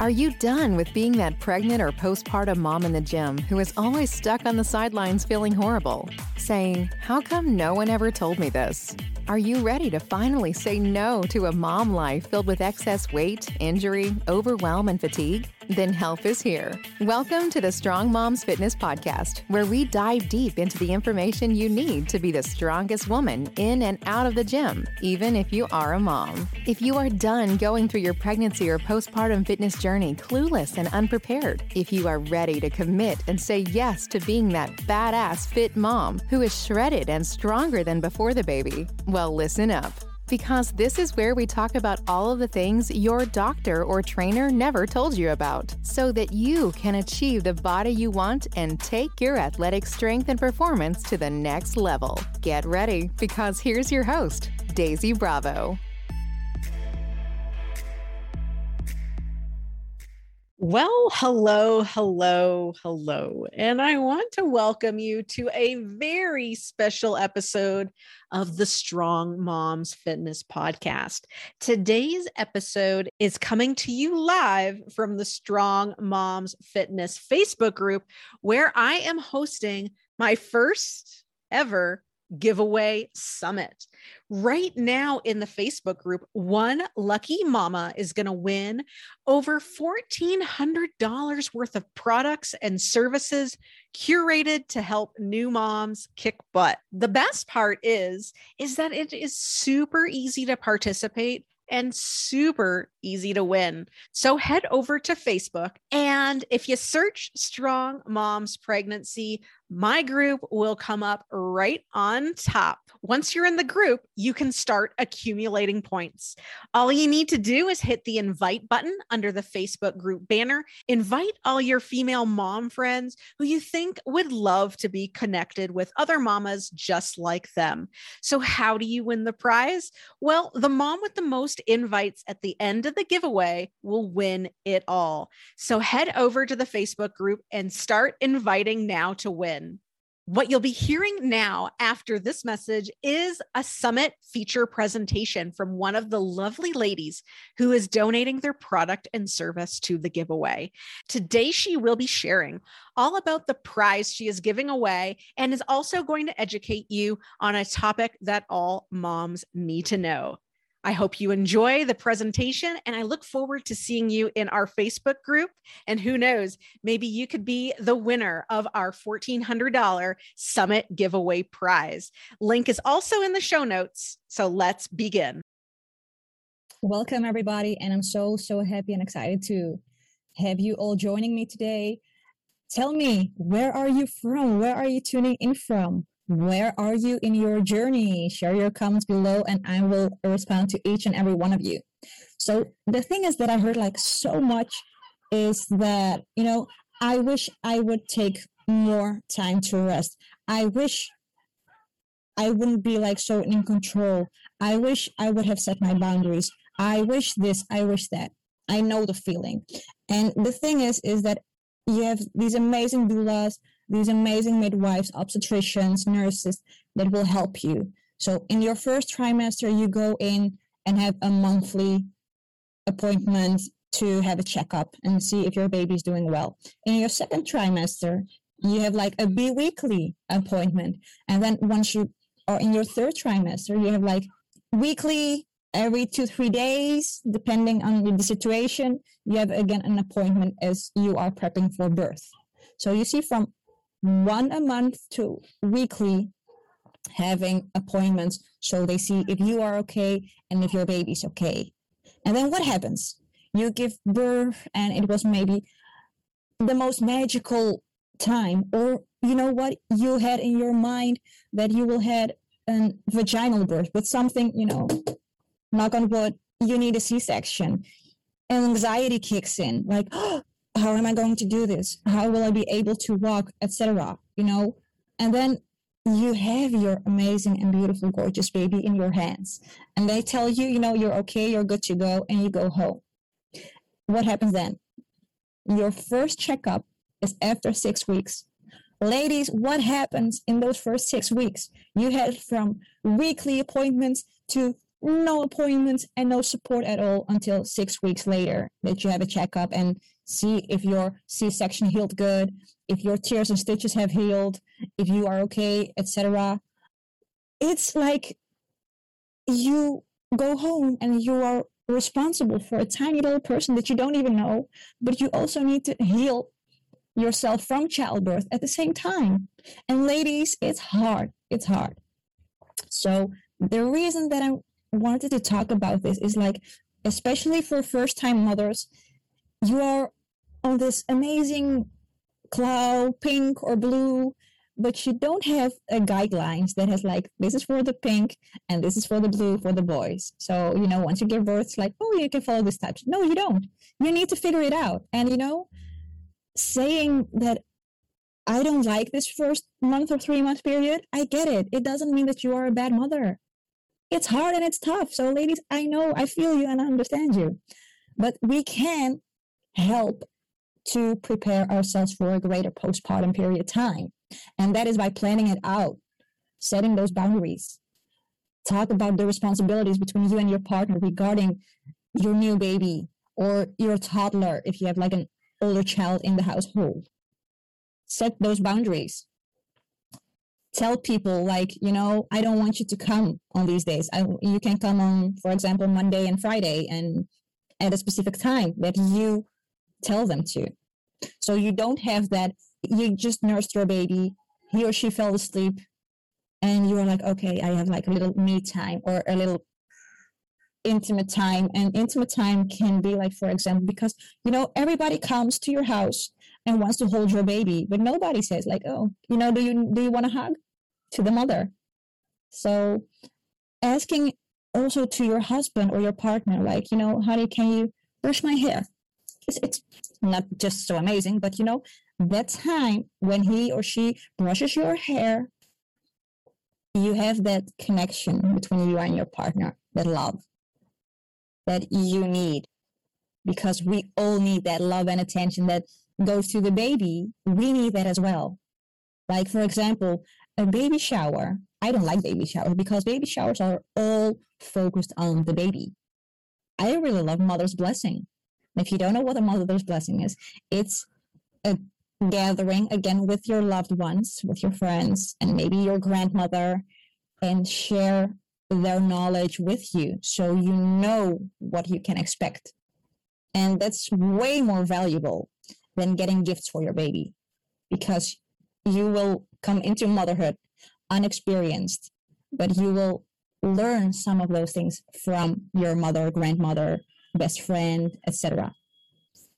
Are you done with being that pregnant or postpartum mom in the gym who is always stuck on the sidelines feeling horrible? Saying, How come no one ever told me this? Are you ready to finally say no to a mom life filled with excess weight, injury, overwhelm, and fatigue? Then help is here. Welcome to the Strong Moms Fitness Podcast, where we dive deep into the information you need to be the strongest woman in and out of the gym, even if you are a mom. If you are done going through your pregnancy or postpartum fitness journey clueless and unprepared, if you are ready to commit and say yes to being that badass fit mom who is shredded and stronger than before the baby, well, listen up because this is where we talk about all of the things your doctor or trainer never told you about so that you can achieve the body you want and take your athletic strength and performance to the next level. Get ready because here's your host, Daisy Bravo. Well, hello, hello, hello. And I want to welcome you to a very special episode of the Strong Moms Fitness Podcast. Today's episode is coming to you live from the Strong Moms Fitness Facebook group, where I am hosting my first ever giveaway summit. Right now in the Facebook group, one lucky mama is going to win over $1,400 worth of products and services curated to help new moms kick butt. The best part is is that it is super easy to participate and super easy to win. So head over to Facebook and if you search Strong Moms Pregnancy, my group will come up right on top. Once you're in the group, you can start accumulating points. All you need to do is hit the invite button under the Facebook group banner. Invite all your female mom friends who you think would love to be connected with other mamas just like them. So, how do you win the prize? Well, the mom with the most invites at the end of the giveaway will win it all. So, head over to the Facebook group and start inviting now to win. What you'll be hearing now after this message is a summit feature presentation from one of the lovely ladies who is donating their product and service to the giveaway. Today, she will be sharing all about the prize she is giving away and is also going to educate you on a topic that all moms need to know. I hope you enjoy the presentation and I look forward to seeing you in our Facebook group. And who knows, maybe you could be the winner of our $1,400 Summit giveaway prize. Link is also in the show notes. So let's begin. Welcome, everybody. And I'm so, so happy and excited to have you all joining me today. Tell me, where are you from? Where are you tuning in from? Where are you in your journey? Share your comments below and I will respond to each and every one of you. So the thing is that I heard like so much is that, you know, I wish I would take more time to rest. I wish I wouldn't be like so in control. I wish I would have set my boundaries. I wish this, I wish that. I know the feeling. And the thing is, is that you have these amazing doulas these amazing midwives, obstetricians, nurses that will help you. So in your first trimester, you go in and have a monthly appointment to have a checkup and see if your baby is doing well. In your second trimester, you have like a bi-weekly appointment. And then once you are in your third trimester, you have like weekly every two three days depending on the situation you have again an appointment as you are prepping for birth so you see from one a month to weekly having appointments so they see if you are okay and if your baby's okay. And then what happens? You give birth and it was maybe the most magical time or you know what you had in your mind that you will had a vaginal birth but something you know knock on wood you need a c-section and anxiety kicks in like oh, how am i going to do this? How will i be able to walk etc you know? And then you have your amazing and beautiful gorgeous baby in your hands. And they tell you you know you're okay you're good to go and you go home. What happens then? Your first checkup is after six weeks. Ladies what happens in those first six weeks? You had from weekly appointments to no appointments and no support at all until six weeks later that you have a checkup and see if your c-section healed good if your tears and stitches have healed if you are okay etc it's like you go home and you are responsible for a tiny little person that you don't even know but you also need to heal yourself from childbirth at the same time. And ladies it's hard. It's hard. So the reason that i wanted to talk about this is like especially for first time mothers you are on this amazing cloud pink or blue but you don't have a guidelines that has like this is for the pink and this is for the blue for the boys. So you know once you give birth it's like oh you can follow this type no you don't. You need to figure it out. And you know saying that i don't like this first month or three month period i get it. It doesn't mean that you are a bad mother it's hard and it's tough so ladies i know i feel you and i understand you but we can help to prepare ourselves for a greater postpartum period time and that is by planning it out, setting those boundaries. Talk about the responsibilities between you and your partner regarding your new baby or your toddler if you have like an older child in the household. Set those boundaries. Tell people like, you know, I don't want you to come on these days. I, you can come on, for example, Monday and Friday and at a specific time that you tell them to. So you don't have that you just nursed your baby, he or she fell asleep, and you are like, okay, I have like a little me time or a little intimate time. And intimate time can be like, for example, because you know everybody comes to your house and wants to hold your baby, but nobody says like, oh, you know, do you do you want a hug to the mother? So asking also to your husband or your partner, like, you know, honey, can you brush my hair? It's, it's not just so amazing, but you know, that time when he or she brushes your hair, you have that connection between you and your partner, that love that you need. Because we all need that love and attention that goes to the baby. We need that as well. Like, for example, a baby shower. I don't like baby showers because baby showers are all focused on the baby. I really love mother's blessing. If you don't know what a mother's blessing is, it's a gathering again with your loved ones, with your friends, and maybe your grandmother, and share their knowledge with you so you know what you can expect. And that's way more valuable than getting gifts for your baby because you will come into motherhood unexperienced, but you will learn some of those things from your mother, grandmother, best friend, etc.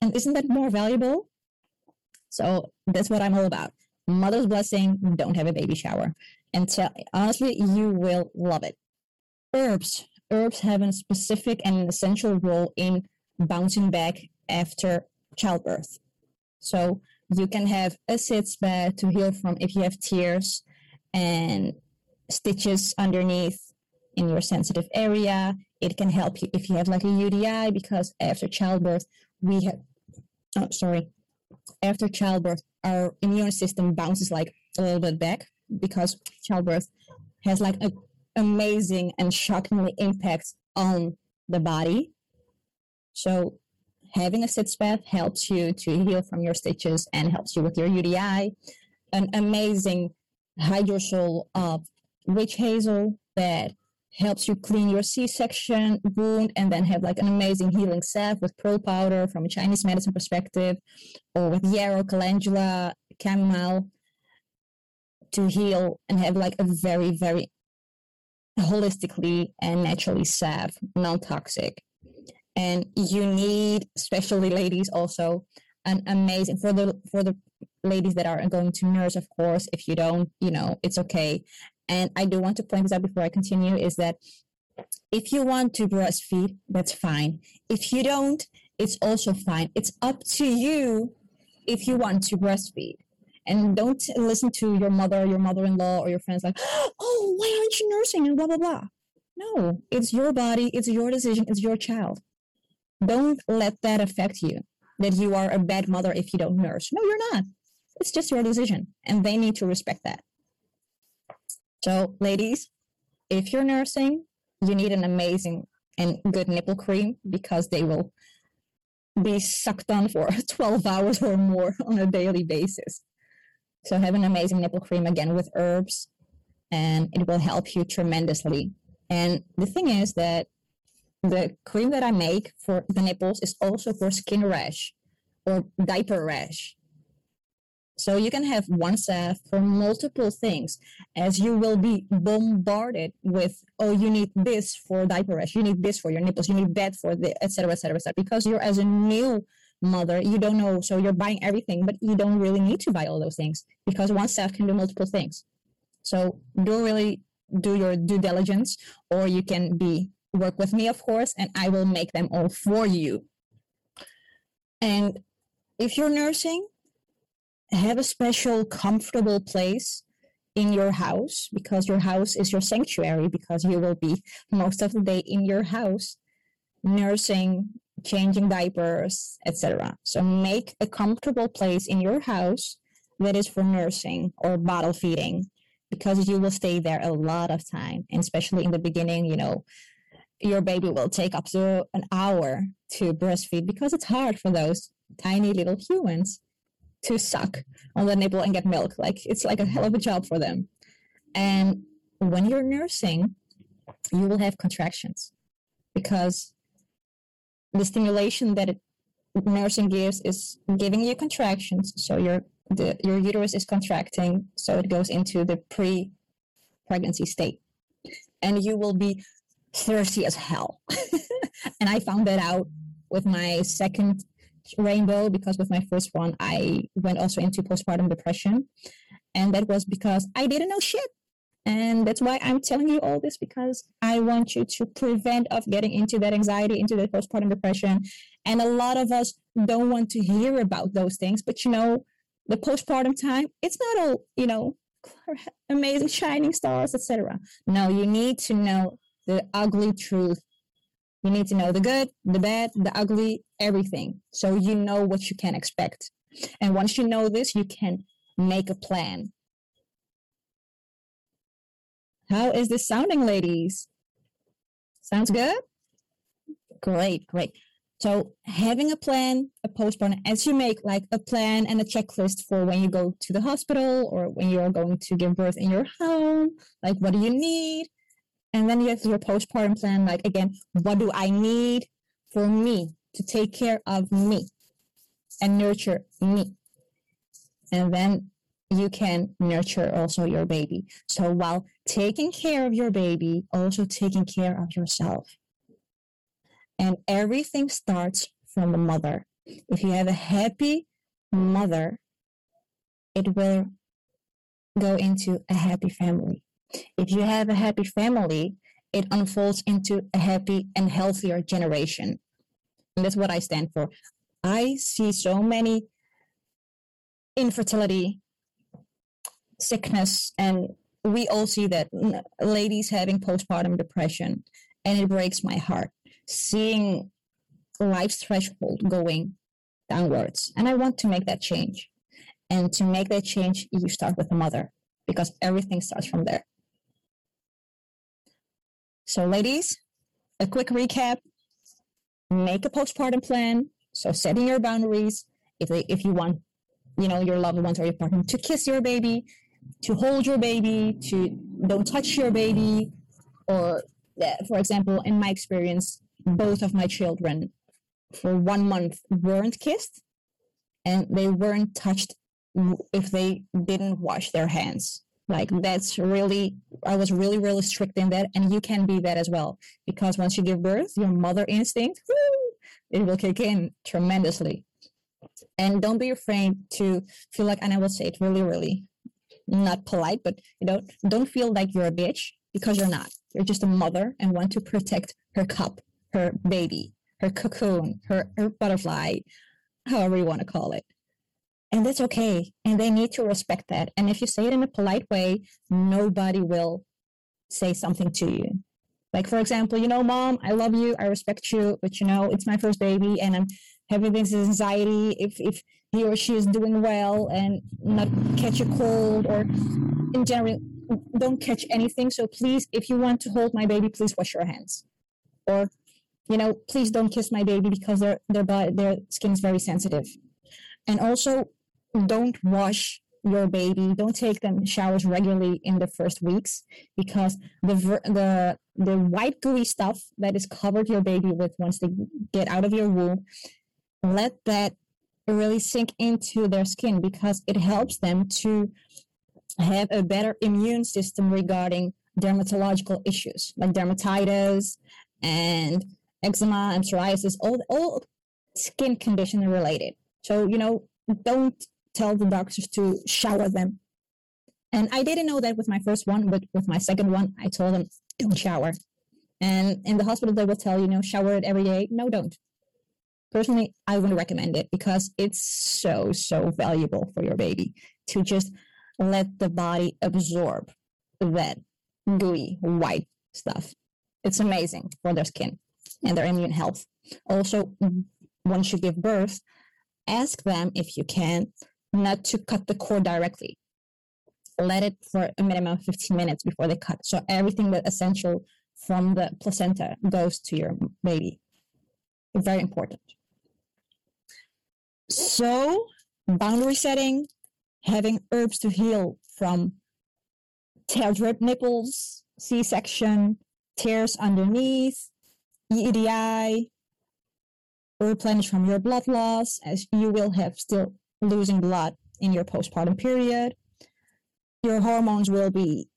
And isn't that more valuable so that's what I'm all about. Mother's blessing, don't have a baby shower. And honestly, you will love it. Herbs. Herbs have a specific and essential role in bouncing back after childbirth. So you can have a sitz bath to heal from if you have tears and stitches underneath in your sensitive area. It can help you if you have like a UTI because after childbirth, we have, oh, sorry, after childbirth, our immune system bounces like a little bit back because childbirth has like an amazing and shockingly impact on the body. So having a sitz bath helps you to heal from your stitches and helps you with your UTI. An amazing hydrosol of witch hazel that helps you clean your C-section wound and then have like an amazing healing salve with pearl powder from a Chinese medicine perspective or with yarrow, calendula, chamomile to heal and have like a very, very holistically and naturally salve, non-toxic. And you need, especially ladies also, an amazing for the for the ladies that are going to nurse, of course. If you don't, you know, it's okay. And I do want to point this out before I continue is that if you want to breastfeed, that's fine. If you don't, it's also fine. It's up to you if you want to breastfeed. And don't listen to your mother, your mother in law, or your friends like, oh, why aren't you nursing? And blah, blah, blah. No, it's your body, it's your decision, it's your child. Don't let that affect you that you are a bad mother if you don't nurse. No, you're not. It's just your decision, and they need to respect that. So, ladies, if you're nursing, you need an amazing and good nipple cream because they will be sucked on for 12 hours or more on a daily basis. So have an amazing nipple cream again with herbs and it will help you tremendously. And the thing is that the cream that I make for the nipples is also for skin rash or diaper rash. So you can have one salve for multiple things as you will be bombarded with, oh, you need this for diaper rash, you need this for your nipples, you need that for the, etc., etc., etc. Because you're as a new mother, you don't know. So you're buying everything, but you don't really need to buy all those things because one salve can do multiple things. So don't really do your due diligence, or you can be work with me, of course, and I will make them all for you. And if you're nursing, have a special comfortable place in your house because your house is your sanctuary because you will be most of the day in your house nursing changing diapers etc so make a comfortable place in your house that is for nursing or bottle feeding because you will stay there a lot of time and especially in the beginning you know your baby will take up to an hour to breastfeed because it's hard for those tiny little humans to suck on the nipple and get milk. Like it's like a hell of a job for them. And when you're nursing, you will have contractions because the stimulation that it, nursing gives is giving you contractions. So your the, your uterus is contracting, so it goes into the pre-pregnancy state, and you will be thirsty as hell. and I found that out with my second rainbow because with my first one i went also into postpartum depression. And that was because i didn't know shit. And that's why i'm telling you all this because i want you to prevent of getting into that anxiety into that postpartum depression. And a lot of us don't want to hear about those things but you know the postpartum time it's not all you know amazing shining stars etc no you need to know the ugly truth you need to know the good, the bad, the ugly, everything. So you know what you can expect. And once you know this, you can make a plan. How is this sounding, ladies? Sounds good? Great, great. So having a plan, a postpartum, as you make like a plan and a checklist for when you go to the hospital or when you are going to give birth in your home, like what do you need? And then you have your postpartum plan, like again, what do I need for me to take care of me and nurture me? And then you can nurture also your baby. So while taking care of your baby, also taking care of yourself. And everything starts from the mother. If you have a happy mother, it will go into a happy family. If you have a happy family, it unfolds into a happy and healthier generation. And that's what I stand for. I see so many infertility, sickness, and we all see that ladies having postpartum depression, and it breaks my heart seeing life's threshold going downwards. And I want to make that change. And to make that change, you start with the mother because everything starts from there. So, ladies, a quick recap. Make a postpartum plan. So, setting your boundaries. If, they, if you want, you know, your loved ones or your partner to kiss your baby, to hold your baby, to don't touch your baby, or for example, in my experience, both of my children for one month weren't kissed and they weren't touched if they didn't wash their hands like that's really i was really really strict in that and you can be that as well. Because once you give birth your mother instinct whoo, it will kick in tremendously. And don't be afraid to feel like and i will say it really really not polite but you know don't feel like you're a bitch because you're not. You're just a mother and want to protect her cup her baby her cocoon her, her butterfly however you want to call it and that's okay and they need to respect that and if you say it in a polite way nobody will say something to you like for example you know mom i love you i respect you but you know it's my first baby and i'm having this anxiety if if he or she is doing well and not catch a cold or in general don't catch anything. So please, if you want to hold my baby, please wash your hands. Or, you know, please don't kiss my baby because their their their skin is very sensitive. And also, don't wash your baby. Don't take them showers regularly in the first weeks because the the the white gooey stuff that is covered your baby with once they get out of your womb, let that really sink into their skin because it helps them to have a better immune system regarding dermatological issues like dermatitis and eczema and psoriasis, all, all skin condition related. So, you know, don't tell the doctors to shower them. And I didn't know that with my first one, but with my second one, I told them, don't shower. And in the hospital, they will tell you, know, shower it every day. No, don't. Personally, I wouldn't recommend it because it's so, so valuable for your baby to just let the body absorb that gooey white stuff. It's amazing for their skin and their immune health. Also, once you give birth, ask them if you can not to cut the cord directly. Let it for a minimum of 15 minutes before they cut. So everything that essential from the placenta goes to your baby. Very important. So boundary setting, having herbs to heal from tear drip nipples, C-section, tears underneath, EDI, replenish from your blood loss, as you will have still losing blood in your postpartum period. Your hormones will be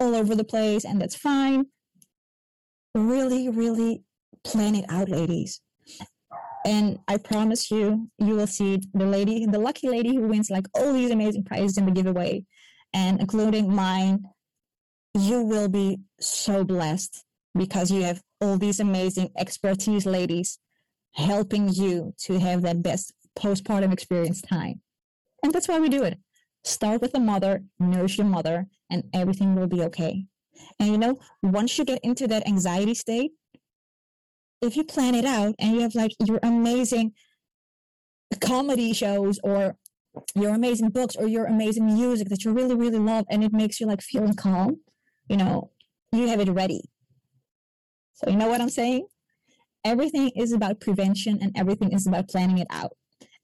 all over the place, and that's fine. Really, really plan it out, ladies. And I promise you, you will see the lady, the lucky lady who wins like all these amazing prizes in the giveaway, and including mine. You will be so blessed because you have all these amazing expertise ladies helping you to have that best postpartum experience time. And that's why we do it. Start with the mother, nourish your mother, and everything will be okay. And you know, once you get into that anxiety state, if you plan it out and you have like your amazing comedy shows or your amazing books or your amazing music that you really, really love and it makes you like feeling calm, you know, you have it ready. So, you know what I'm saying? Everything is about prevention and everything is about planning it out.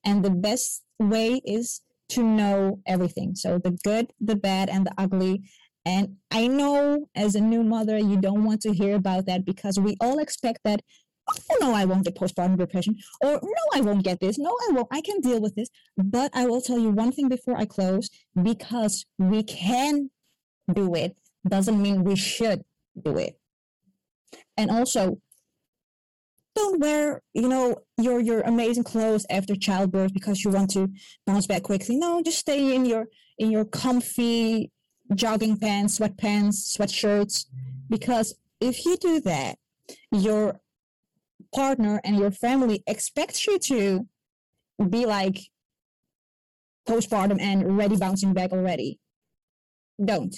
And the best way is to know everything. So the good, the bad, and the ugly. And I know as a new mother, you don't want to hear about that because we all expect that, oh no, I won't get postpartum depression, or no, I won't get this, no, I won't, I can deal with this. But I will tell you one thing before I close because we can do it doesn't mean we should do it. And also, don't wear you know your your amazing clothes after childbirth because you want to bounce back quickly. No just stay in your in your comfy jogging pants sweatpants sweatshirts. Because if you do that your partner and your family expects you to be like postpartum and ready bouncing back already. Don't.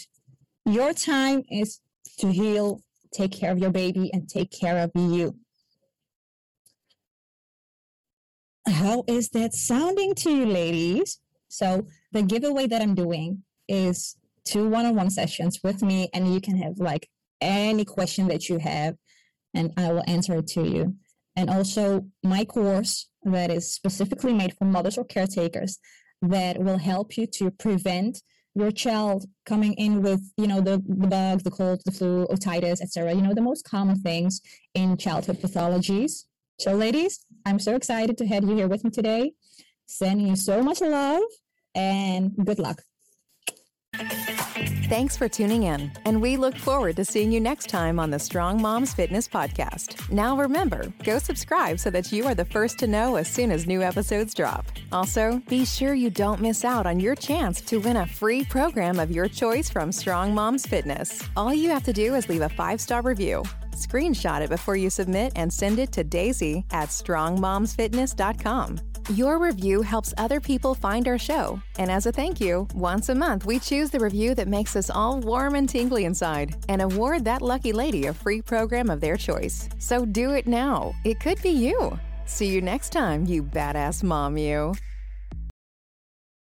Your time is to heal take care of your baby and take care of you How is that sounding to you, ladies? So, the giveaway that I'm doing is two one on one sessions with me, and you can have like any question that you have, and I will answer it to you. And also, my course that is specifically made for mothers or caretakers that will help you to prevent your child coming in with you know the, the bug the cold the flu otitis etc you know the most common things in childhood pathologies so, ladies, I'm so excited to have you here with me today. Sending you so much love and good luck. Thanks for tuning in, and we look forward to seeing you next time on the Strong Moms Fitness Podcast. Now, remember, go subscribe so that you are the first to know as soon as new episodes drop. Also, be sure you don't miss out on your chance to win a free program of your choice from Strong Moms Fitness. All you have to do is leave a five star review. Screenshot it before you submit and send it to Daisy at strongmomsfitness.com. Your review helps other people find our show. And as a thank you, once a month we choose the review that makes us all warm and tingly inside and award that lucky lady a free program of their choice. So do it now. It could be you. See you next time, you badass mom, you.